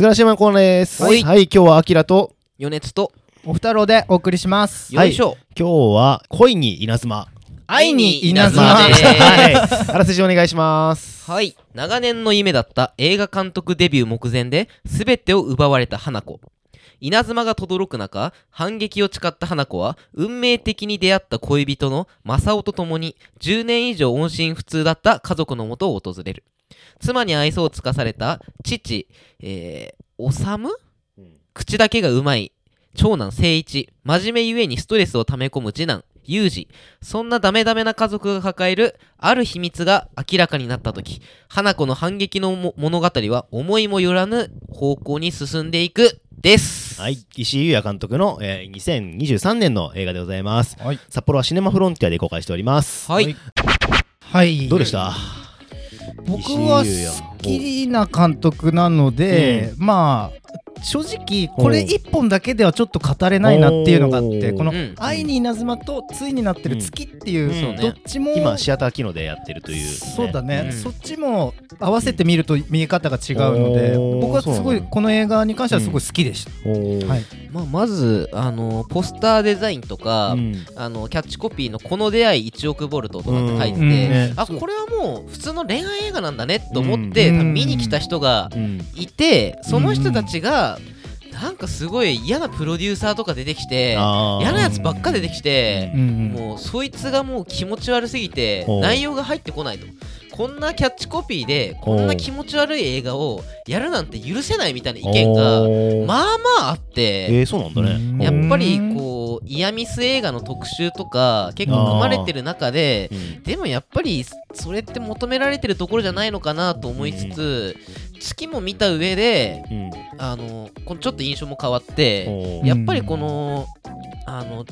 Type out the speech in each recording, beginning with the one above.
菅原島コーナーです。はい。はい、今日はアキラと、余熱と。お二郎でお送りします。よいしょ、今日は恋に稲妻。愛に稲妻妻です。はい、あらすじお願いします。はい。長年の夢だった映画監督デビュー目前で全てを奪われた花子稲妻が轟く中反撃を誓った花子は運命的に出会った恋人の正雄と共に10年以上音信不通だった家族のもとを訪れる。妻に愛想を尽かされた父えー、おさむ？口だけがうまい長男誠一。真面目ゆえにストレスを溜め込む次男裕二そんなダメダメな家族が抱えるある秘密が明らかになった時花子の反撃のも物語は思いもよらぬ方向に進んでいくですはい、石井優也監督の、えー2023年の映画でございます。はい。札幌はシネマフロンティアで公開しております。はいはい。どうでした？僕は好きな監督なので、まあ正直これ一本だけではちょっと語れないなっていうのがあってこのうん「愛に稲妻」と「ついになってる月」っていう、うん。どっちも今、シアター機能でやってるという、そうだね、うん。そっちも合わせて見ると見え方が違うので、僕はすごいこの映画に関してはすごい好きでした、まあ、まずあのポスターデザインとか、うん。あのキャッチコピーの「この出会い1億ボルト」とかって書いてあこれはもう普通の恋愛映画なんだねと思って、見に来た人がうん。いてその人たちがなんかすごい嫌なプロデューサーとか出てきて嫌なやつばっか出てきてう、んもうそいつがもう気持ち悪すぎて内容が入ってこないと。こんなキャッチコピーでこんな気持ち悪い映画をやるなんて許せないみたいな意見がまあまああって。えー、そうなんだね。うん。やっぱりこうイヤミス映画の特集とか結構組まれてる中でうん。でもやっぱりそれって求められてるところじゃないのかなと思いつつ月も見た上でうん。あのこのちょっと印象も変わってやっぱりこのあの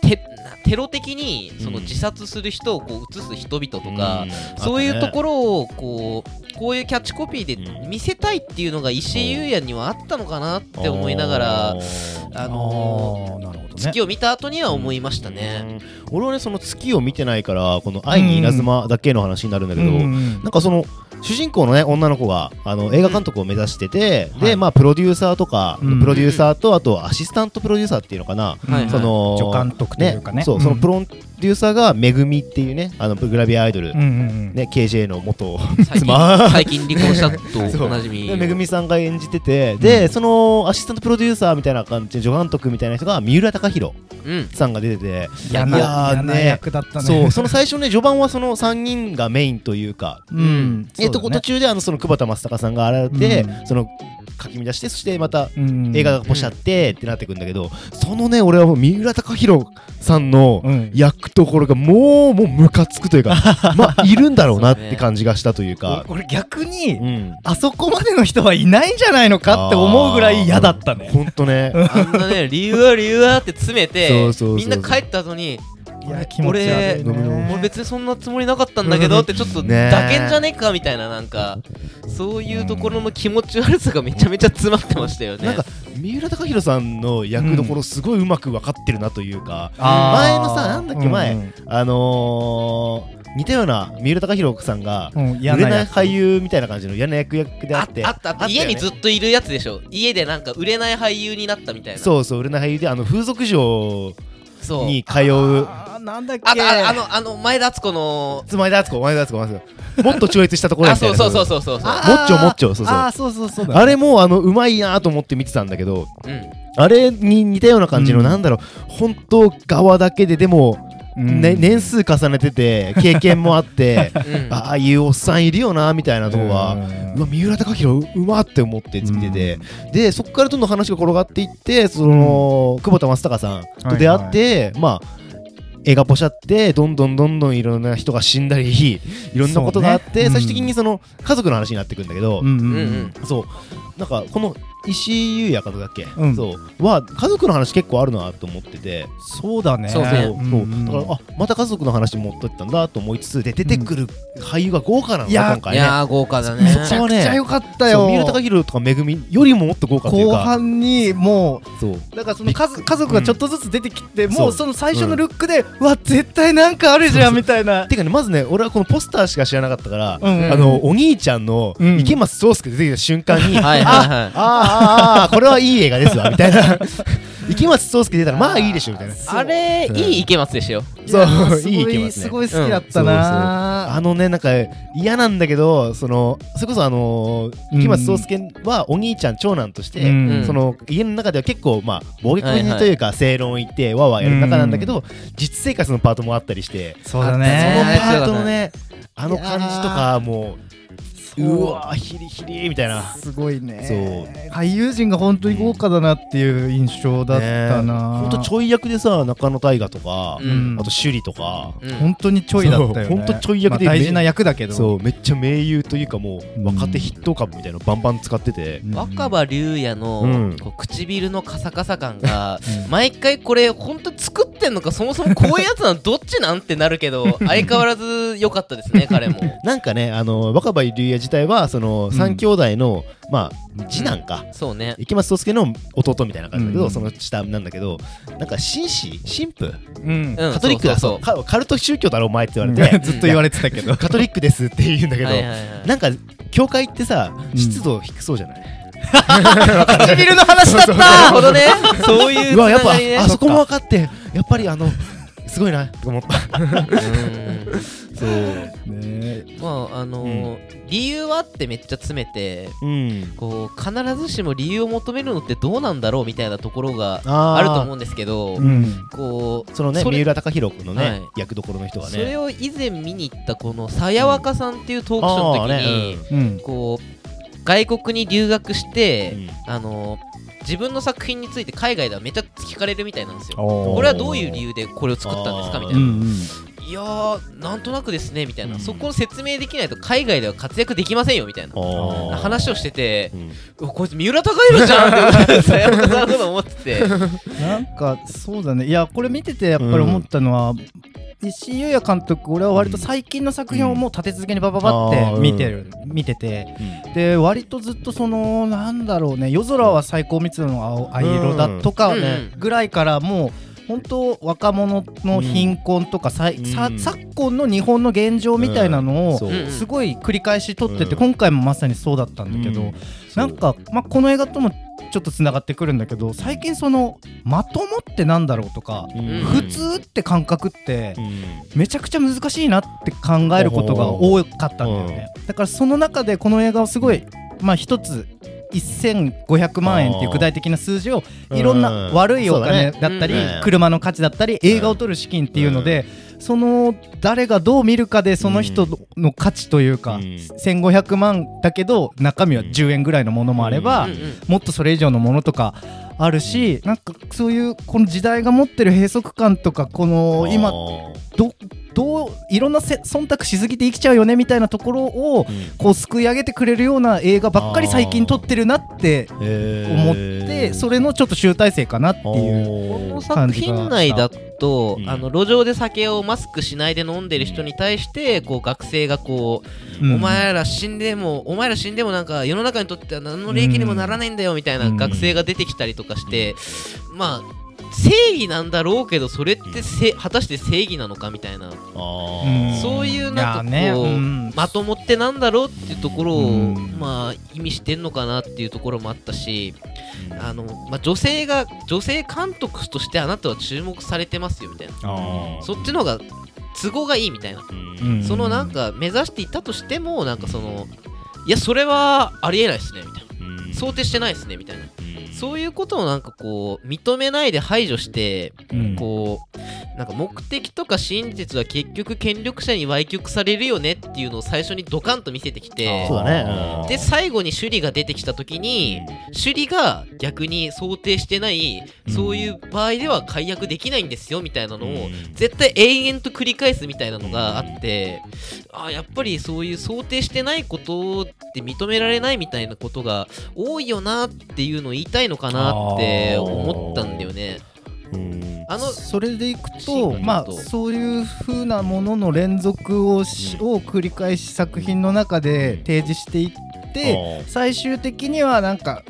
テテロ的にそのうん。自殺する人をこう映す人々とか、うん。そういうところろをこうこういうキャッチコピーで見せたいっていうのが石井優也にはあったのかなって思いながら、あのあーね。月を見た後には思いましたね。うん。俺はねその月を見てないからこの「愛に稲妻」だけの話になるんだけど、うん。なんかその主人公のね女の子があの映画監督を目指してて、はい。でまあプロデューサーとか、うん。プロデューサーとあとアシスタントプロデューサーっていうのかな、うんはいその助監督というかね。そう、うん。そのプロデューサーがめぐみっていうねあのグラビアアイドル、うんうんうん。ね KJ の元最近妻。最近離婚したとおなじみ。でめぐみさんが演じててで、そのアシスタントプロデューサーみたいな感じで助監督みたいな人が三浦貴大うん。さんが出てていやね役だったね。そうその最初ね序盤はその3人がメインというかうん。えっと、そうだね。途中であのその久保田正孝さんが現れて、うん。その書き乱してそしてまたうん。映画がポシャってってなってくんだけど、そのね俺はもう三浦貴大さんのうん。役ところがもうもうムカつくというか まあいるんだろうなって感じがしたというか。俺俺逆にうん。あそこまでの人はいないんじゃないのかって思うぐらい嫌だったね。ほんとね。あんなね理由は理由はって詰めてみんな帰った後にいや気持ち悪いね。俺俺別にそんなつもりなかったんだけどってちょっとねだけんじゃねえかみたいななんかそういうところの気持ち悪さがめちゃめちゃ詰まってましたよね。なんか三浦貴大さんの役どころすごいうまく分かってるなというか、あー。前のさなんだっけ前うんあのー似たような三浦貴大さんが売れない俳優みたいな感じの嫌な役役でああってあった。あった家にずっといるやつでしょ。家でなんか売れない俳優になったみたいな。そうそう売れない俳優であの風俗嬢に通う。あーなんだっけ。あとああのあの前田敦子の。前田敦子前田敦子もっと超越したところあみたいなそうそうそうそうそうもっちょもっちょそうそう。あーそうそうそうだあれもあのうまいなと思って見てたんだけどうん。あれに似たような感じの、うん。なんだろう。本当側だけででも、うんね、年数重ねてて経験もあって うん。ああいうおっさんいるよなみたいなとこは、うん。うわ三浦貴大ううまって思って見てて、でそこからどんどん話が転がっていってその、久保田正孝さんと出会って、まあ映画ポシャってどんどんどんどんいろんな人が死んだり いろんなことがあって、ね。うん。最終的にその家族の話になってくんだけど、うんうんうんうん。そう。なんかこの石井優也監督だっけ、うん。そう。は家族の話結構あるなと思ってて。そうだね。そうそう。だからあまた家族の話持っとったんだと思いつつで出てくる俳優が豪華なのね、いや今回ね。いやー豪華だね。めちゃくちゃ良かったよ。三浦貴大とかめぐみよりももっと豪華という後か半にもそう。うだからその家族家族がちょっとずつ出てきて、もそう。うその最初のルックで、うわ絶対なんかあるじゃんみたいなてかねまずね俺はこのポスターしか知らなかったから、あのお兄ちゃんのう。ん池松壮亮出てきた瞬間に、はいはいはいあああこれはいい映画ですわみたいな。池松壮亮出たらまあいいでしょみたいな。あれう。んいい池松でしたよそういいい池松ね。すごい好きだったなあのねなんか嫌なんだけどそのそれこそあのうん。池松壮亮はお兄ちゃん長男として、うん。その家の中では結構まあ暴力にというか正論言ってわーわーやる中なんだけど、実生活のパートもあったりしてそうだそのねパートのねあの感じとかもうそう。うわーヒリヒリみたいな。すごいね。そう。俳優陣が本当に豪華だなっていう印象だったな、ほんとちょい役でさ中野大河とか、うん。あと首里とか、うん。本当にちょいだったよね。そう。ほんとちょい役でまあ大事な役だけど。そうめっちゃ名優というかもううん。若手筆頭株みたいなのバンバン使ってて、うん。若葉龍也の、うん。こう唇のカサカサ感がうん。毎回これ本当作ってんのかそもそもこういうやつなのどっちなん？ってなるけど 相変わらず良かったですね彼も。なんかねあの若葉龍也自体はそのん三兄弟の、まあ次男か、そうね。池松壮亮の弟みたいな感じだけど、うん。その下なんだけどなんか紳士神父？うん。うん。カトリックだそうそうかカルト宗教だろお前って言われて、ずっと言われてたけど。カトリックですって言うんだけど、はいはいはい。なんか教会ってさうん。湿度低そうじゃない、唇の話だった。なるほどねそういうつうわやっぱあそこも分かってやっぱりあのすごいな。と思った。うん。そう。ねまああのー理由はあってめっちゃ詰めてうん。こう必ずしも理由を求めるのってどうなんだろうみたいなところがああると思うんですけどうん。こうそのね三浦貴大君のね、はい。役どころの人がね。それを以前見に行ったこのさやわかさんっていうトークショーの時に、うん。こう外国に留学して、うん。あの自分の作品について海外ではめっちゃ聞かれるみたいなんですよ。ここれはどういう理由でこれを作ったんですかみたいうん。な。うん。いやー、なんとなくですねみたいな、うん。そこを説明できないと海外では活躍できませんよみたいな。話をしてて、うん。こいつ三浦貴大じゃんってさやかさんのこと思ってて、なんかそうだね。いやこれ見ててやっぱり思ったのは、石井優也監督俺は割と最近の作品をもう立て続けにバババって見てる、見てて。で割とずっとそのなんだろうね夜空は最高密度の青藍色だとかうんねぐらいからもう本当若者の貧困とかさ昨今の日本の現状みたいなのをすごい繰り返し撮っててうん。今回もまさにそうだったんだけど、うん。なんか、まあ、この映画ともちょっとつながってくるんだけど最近そのまともってなんだろうとか、うん。普通って感覚ってうん。めちゃくちゃ難しいなって考えることが多かったんだよね。だからその中でこの映画をすごいまあ一つ1500万円っていう具体的な数字をいろんな悪いお金だったり車の価値だったり映画を撮る資金っていうのでその誰がどう見るかでその人の価値というかうん。1500万だけど中身は10円ぐらいのものもあればもっとそれ以上のものとかあるしなんかそういうこの時代が持ってる閉塞感とかこの今どどういろんなせ忖度しすぎて生きちゃうよねみたいなところをこうすくい上げてくれるような映画ばっかり最近撮ってるなって思思ってそれのちょっと集大成かなっていう。このう作品内だと、うん。あの路上で酒をマスクしないで飲んでる人に対してこう学生がこう、うん。お前ら死んでもお前ら死んでもなんか世の中にとっては何の利益にもならないんだよみたいなうん。学生が出てきたりとかして、まあ正義なんだろうけどそれってせ果たして正義なのかみたいな、うんそういうなんかこう、うん。まともってなんだろうっていうところを、うん。まあ意味してんのかなっていうところもあったしあの、まあ、女性が女性監督としてあなたは注目されてますよみたいな。そっちの方が都合がいいみたいな、うん。そのなんか目指していたとしてもなんかそのいやそれはありえないですねみたいな。想定してないですねみたいなそういうことをなんかこう認めないで排除してうん。こうなんか目的とか真実は結局権力者に歪曲されるよねっていうのを最初にドカンと見せてきてそうだね。で最後に首里が出てきた時に首里が逆に想定してないそういう場合では解約できないんですよみたいなのを絶対永遠と繰り返すみたいなのがあってあやっぱりそういう想定してないことって認められないみたいなことが多いよなっていうのを言いたいのかなって思ったんだよね。あのそれでいくとまあそういう風なものの連続をしを繰り返し作品の中で提示していって最終的にはなんか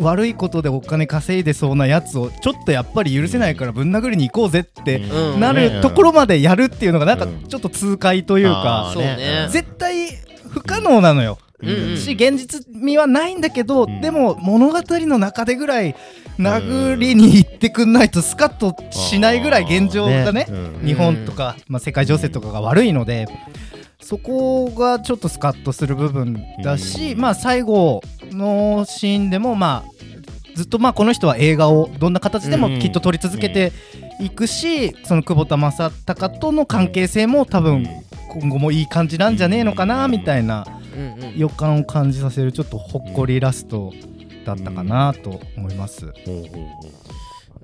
悪いことでお金稼いでそうなやつをちょっとやっぱり許せないからぶん殴りに行こうぜってうん。なるところまでやるっていうのがなんかうん。ちょっと痛快というかそうね。絶対不可能なのよ。うんうんし現実味はないんだけど、うん。でも物語の中でぐらい殴りに行ってくんないとスカッとしないぐらい現状がねうん。日本とか、まあ、世界情勢とかが悪いので、そこがちょっとスカッとする部分だし、うん。まあ最後のシーンでもまあずっとまあこの人は映画をどんな形でもきっと撮り続けていくし、その久保田正孝との関係性も多分今後もいい感じなんじゃねえのかなみたいな予感を感じさせるちょっとほっこりラストだったかなと思います。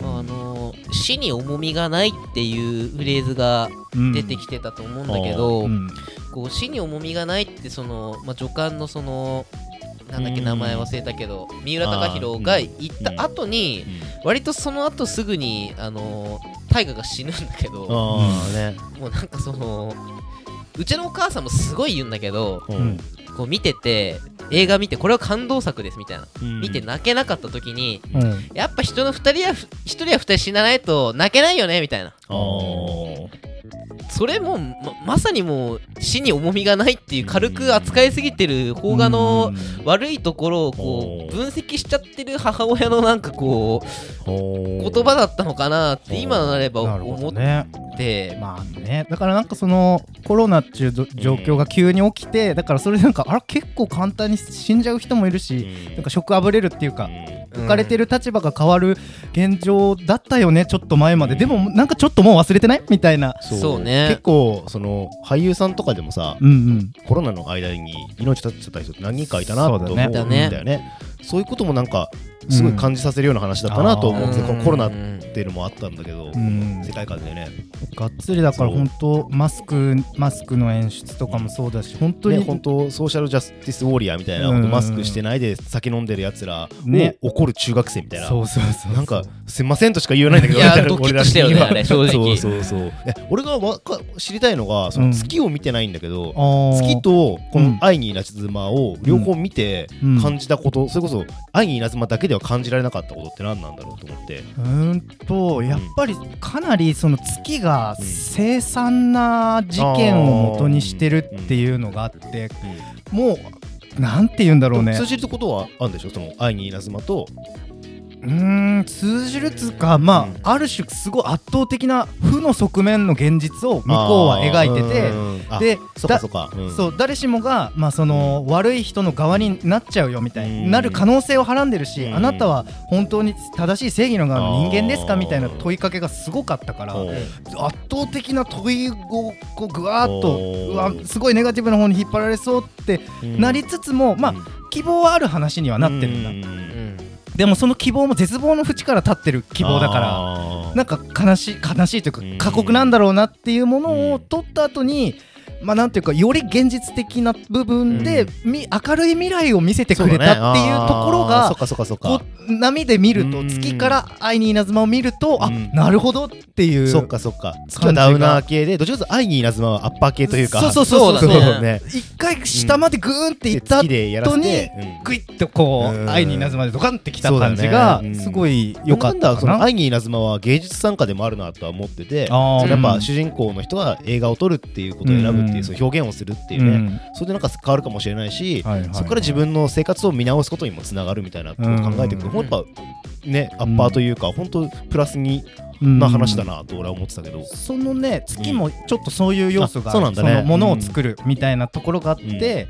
まああのー死に重みがないっていうフレーズが出てきてたと思うんだけど、うん。こう死に重みがないってその、まあ、助監のそのなんだっけうん。名前忘れたけど三浦貴大が言った後に割とその後すぐにあのー大河が死ぬんだけどもうなんかそのうちのお母さんもすごい言うんだけどううんこう見てて映画見てこれは感動作ですみたいな。うん。見て泣けなかった時にうん。やっぱ人の2人や1人や2人死なないと泣けないよねみたいなそれもままさにもう死に重みがないっていう軽く扱いすぎてる邦画の悪いところをこう分析しちゃってる母親のなんかこう言言葉だったのかなって今なれば思っどね。て。まあね、だからなんかそのコロナっていうど状況が急に起きて、だからそれでなんかあら結構簡単に死んじゃう人もいるし、なんか食あぶれるっていうか、置かれてる立場が変わる現状だったよねちょっと前まで、うん。でもなんかちょっともう忘れてないみたいな。そうね。結構その俳優さんとかでもさうんうん。コロナの間に命絶っちゃった人って何人かいたなと思うんだよね。ね。そういうこともなんかすごい感じさせるような話だったなと思うんですよ、うんコロナっていうのもあったんだけど、うん。世界観でね。がっつりだから本当マスクマスクの演出とかもそうだし本当に、ね本当ソーシャルジャスティスウォーリアーみたいな、うん。マスクしてないで酒飲んでるやつらをね怒る中学生みたいな、そうそうそうなんかすいませんとしか言えないんだけどいやドキッとしたよねあれ正直。そうそうそう。え俺がわか知りたいのがその月を見てないんだけど、月とこうん。の愛に稲妻を両方見てうん。感じたこと、それこそ愛に稲妻だけでは感じられなかったことって何なんだろうと思って。うーんとやっぱりかなりその月が凄惨な事件を元にしてるっていうのがあってもうなんて言うんだろうね。通じることはあるんでしょ？その愛に稲妻とうーん通じるっつうかまあ、うん。ある種すごい圧倒的な負の側面の現実を向こうは描いててでそう誰しもが、まあ、その悪い人の側になっちゃうよみたいになる可能性をはらんでるし、うん。あなたは本当に正しい正義の側の人間ですかみたいな問いかけがすごかったから圧倒的な問いをこうぐわーっとうわすごいネガティブな方に引っ張られそうってうんなりつつも、まあ希望はある話にはなってるんだ、でもその希望も絶望の淵から立ってる希望だかららなんか悲しい悲しいというかうん。過酷なんだろうなっていうものうんを取った後にまあなんていうかより現実的な部分で、み明るい未来を見せてくれたっていうところが、波で見るとうん。月から愛に稲妻を見ると、あうん。なるほどっていうそっかそっか。月はダウナー系でどちらかというと愛に稲妻はアッパー系というか。そうそうそうそう。だね。一回下までグーンっていでった月でやらせて。グイッとこうん。う愛に稲妻でドカンってきた感じそうがすごいうん良かったかな。愛に稲妻は芸術参加でもあるなとは思っててやっぱうん主人公の人が映画を撮るっていうことを選ぶっていううん。その表現をするっていうね。うん。それでなんか変わるかもしれないしそこから自分の生活を見直すことにもつながるみたいなことを考えていく。とうん。やっぱねアッパーというか本当プラスにうんな話だなと俺は思ってたけど。そのね月もちょっとそういう要素がうなんだね。そのものを作るみたいなところがあって、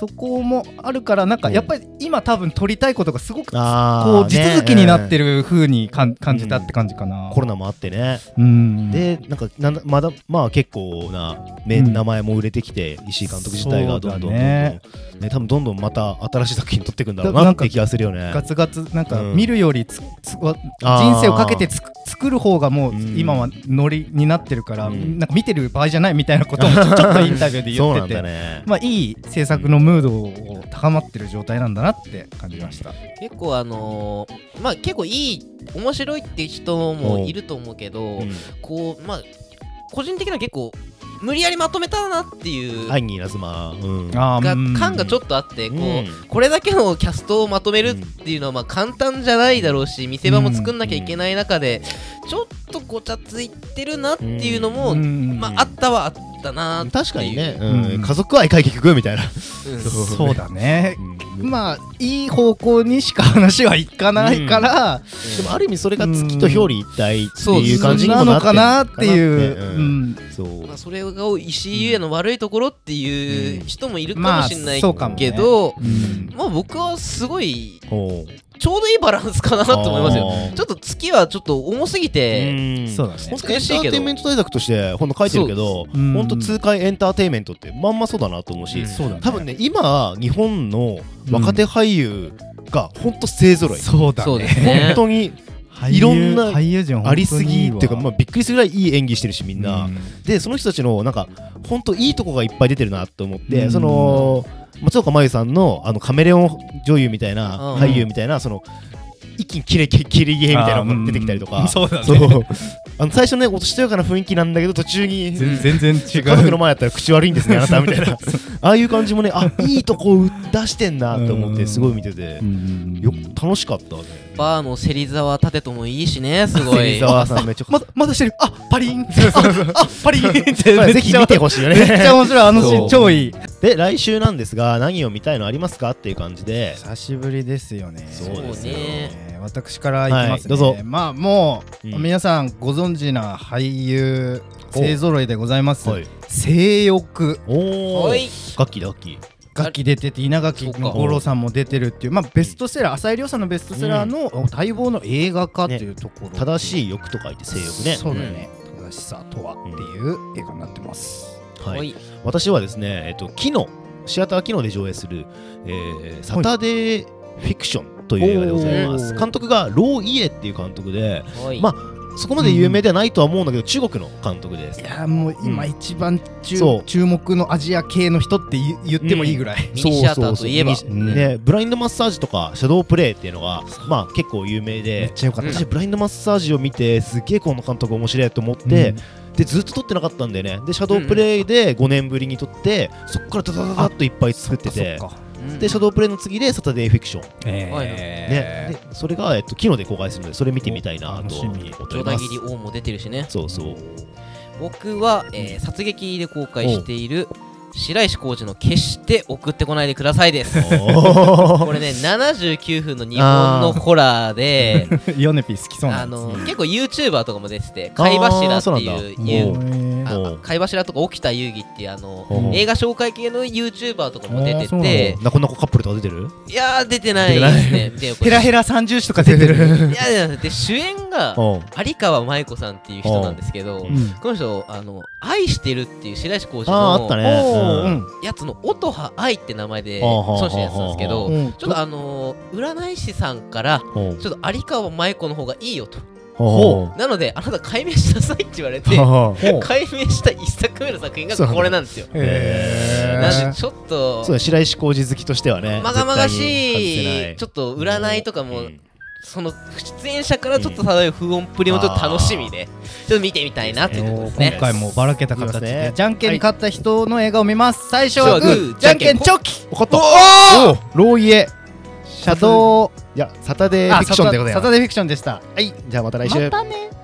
そこもあるからなんかうん。やっぱり今多分撮りたいことがすごくこう地続きになってるる風にかん感じたって感じかな。コロナもあってね。うん。でなんかなまだまあ結構な、名前も売れてきて石井監督自体がどんどんどんどんねね多分どんどんまた新しい作品撮っていくんだろうだなって気がするよね。ガツガツなんかうん。見るよりつつ人生をかけてつく作る方がもううん。今はノリになってるから、うん。なんか見てる場合じゃないみたいなこともちょっとインタビューで言ってて、まあいい制作のムードを高まってる状態なんだなって感じました。結構あのーまあ結構いい面白いって人もいると思うけど、うん。こうまあ個人的には結構無理やりまとめたなっていう愛に稲妻うん。が感がちょっとあってこう、うん。これだけのキャストをまとめるっていうのはまあ簡単じゃないだろうし見せ場も作んなきゃいけない中でちょっとごちゃついてるなっていうのも、うん。まあ、あったはあっったな確かにね、うん。うん。家族愛解決みたいな、うん。そう。だね。うん。まあいい方向にしか話はいかないから、でもある意味それが月と表裏一体ってそういう。感じになもなってるのかなっていう、そうまあ、それが石井優也の悪いところっていう人もいるかもしれないけど、うん。まあ僕はすごいちょうどいいバランスかなと思いますよ。ちょっと月はちょっと重すぎて、うん。そうだね本当エンターテインメント対策としてほんと書いてるけど本当痛快エンターテインメントってまんまそうだなと思うし、うん。そうだね。多分ね今日本の若手俳優が本当勢ぞろい、そうだね。本当にいろんな俳優陣ありすぎっていうか、まあ、あびっくりするぐらいいい演技してるしみんな、でその人たちのなんか本当いいとこがいっぱい出てるなと思って、うん。その松岡真優さんのあのカメレオン女優みたいな、うん。俳優みたいなその一気にキレキキレゲーみたいなのが出てきたりとか、そうだね。そう。あの最初ねおとしとやかな雰囲気なんだけど途中に全然違う。家族の前やったら口悪いんですねあなたみたいな。ああいう感じもねあいいとこ出してんなと思ってすごい見てて。よ楽しかったねバーの芹沢立人もいいしねすごい。芹沢さんめっちゃ。まだまだしてる。あパリン。あパリン。ってまあぜひ見てほしいよめっちねゃ面白い。あのシーン超いい。で来週なんですが何を見たいのありますかっていう感じで。久しぶりですよね。そうですよ。ねえー私からいきますね、はいどうぞ。まあもう、うん。皆さんご存知な俳優勢ぞろいでございます、はい。性欲。おおはい。楽器だ楽器楽器出てて稲垣五郎さんも出てるっていうまあベストセラー浅井亮さんのベストセラーの待望の映画化っていうところ、正しい欲と書いて性欲ね。そうだよね、正しさとはっていう映画になってます、はい、はい。私はですね、えっと、昨日シアター機能で上映する、えーサタデーフィクションという映画でございます。監督がロー・イエっていう監督ではい。まそこまで有名ではないとは思うんだけど、中国の監督です。いやもう今一番注,、そう。注目のアジア系の人って言言ってもいいぐらい、ミニシアターといえば。そうそうそう。ミニでブラインドマッサージとかシャドープレイっていうのがまあ結構有名めっでちゃよかった、私ブラインドマッサージを見てすっげえこの監督面白いと思って、でずっと撮ってなかったんだよね。でシャドープレイで5年ぶりに撮ってそっからダダダダッといっぱい作ってて。そっかうん。でシャドープレイの次でサタデーフィクション、えね、でそれが、えっと、昨日で公開するのでそれ見てみたいなと思ってジおりますョダギリ王も出てるしね。そうそう。僕は、えー殺撃で公開している白石浩二の決して送ってこないでくださいです。これね79分の日本のホラーでー、ヨネピー好きそうなあんですの結構 YouTuber とかも出てて貝柱っていうあ貝柱とか沖田遊戯っていうあの映画紹介系の YouTuber とかも出てて。なこなこカップルとか出てる？いやー出てないですねでヘラヘラ三重視とか出てる、いやいやで主演がうん。有川舞子さんっていう人なんですけどうん。この人あの愛してるっていう白石浩二のあんやつの音羽愛って名前でその人やってたんですけどうん。ちょっとあのー占い師さんからうん。ちょっと有川舞子の方がいいよと。ほなのであなた解明しなさいって言われてほ解明した一作目の作品がこれなんですよ。へなんでちょっとそうだ白石浩二好きとしてはねまがまがしいちょっと占いとかもうん。その出演者からちょっと漂う不穏っぷりもちょっと楽しみでちょっと見てみたいなということですね。今回もばらけた形でじゃんけんに勝った人の映画を見ます。最初はグーーじゃんけんチョキ。おおローイエシャドウ。いやサタデーフィクションでございます。サタデーフィクションでした。はい。じゃあまた来週。またね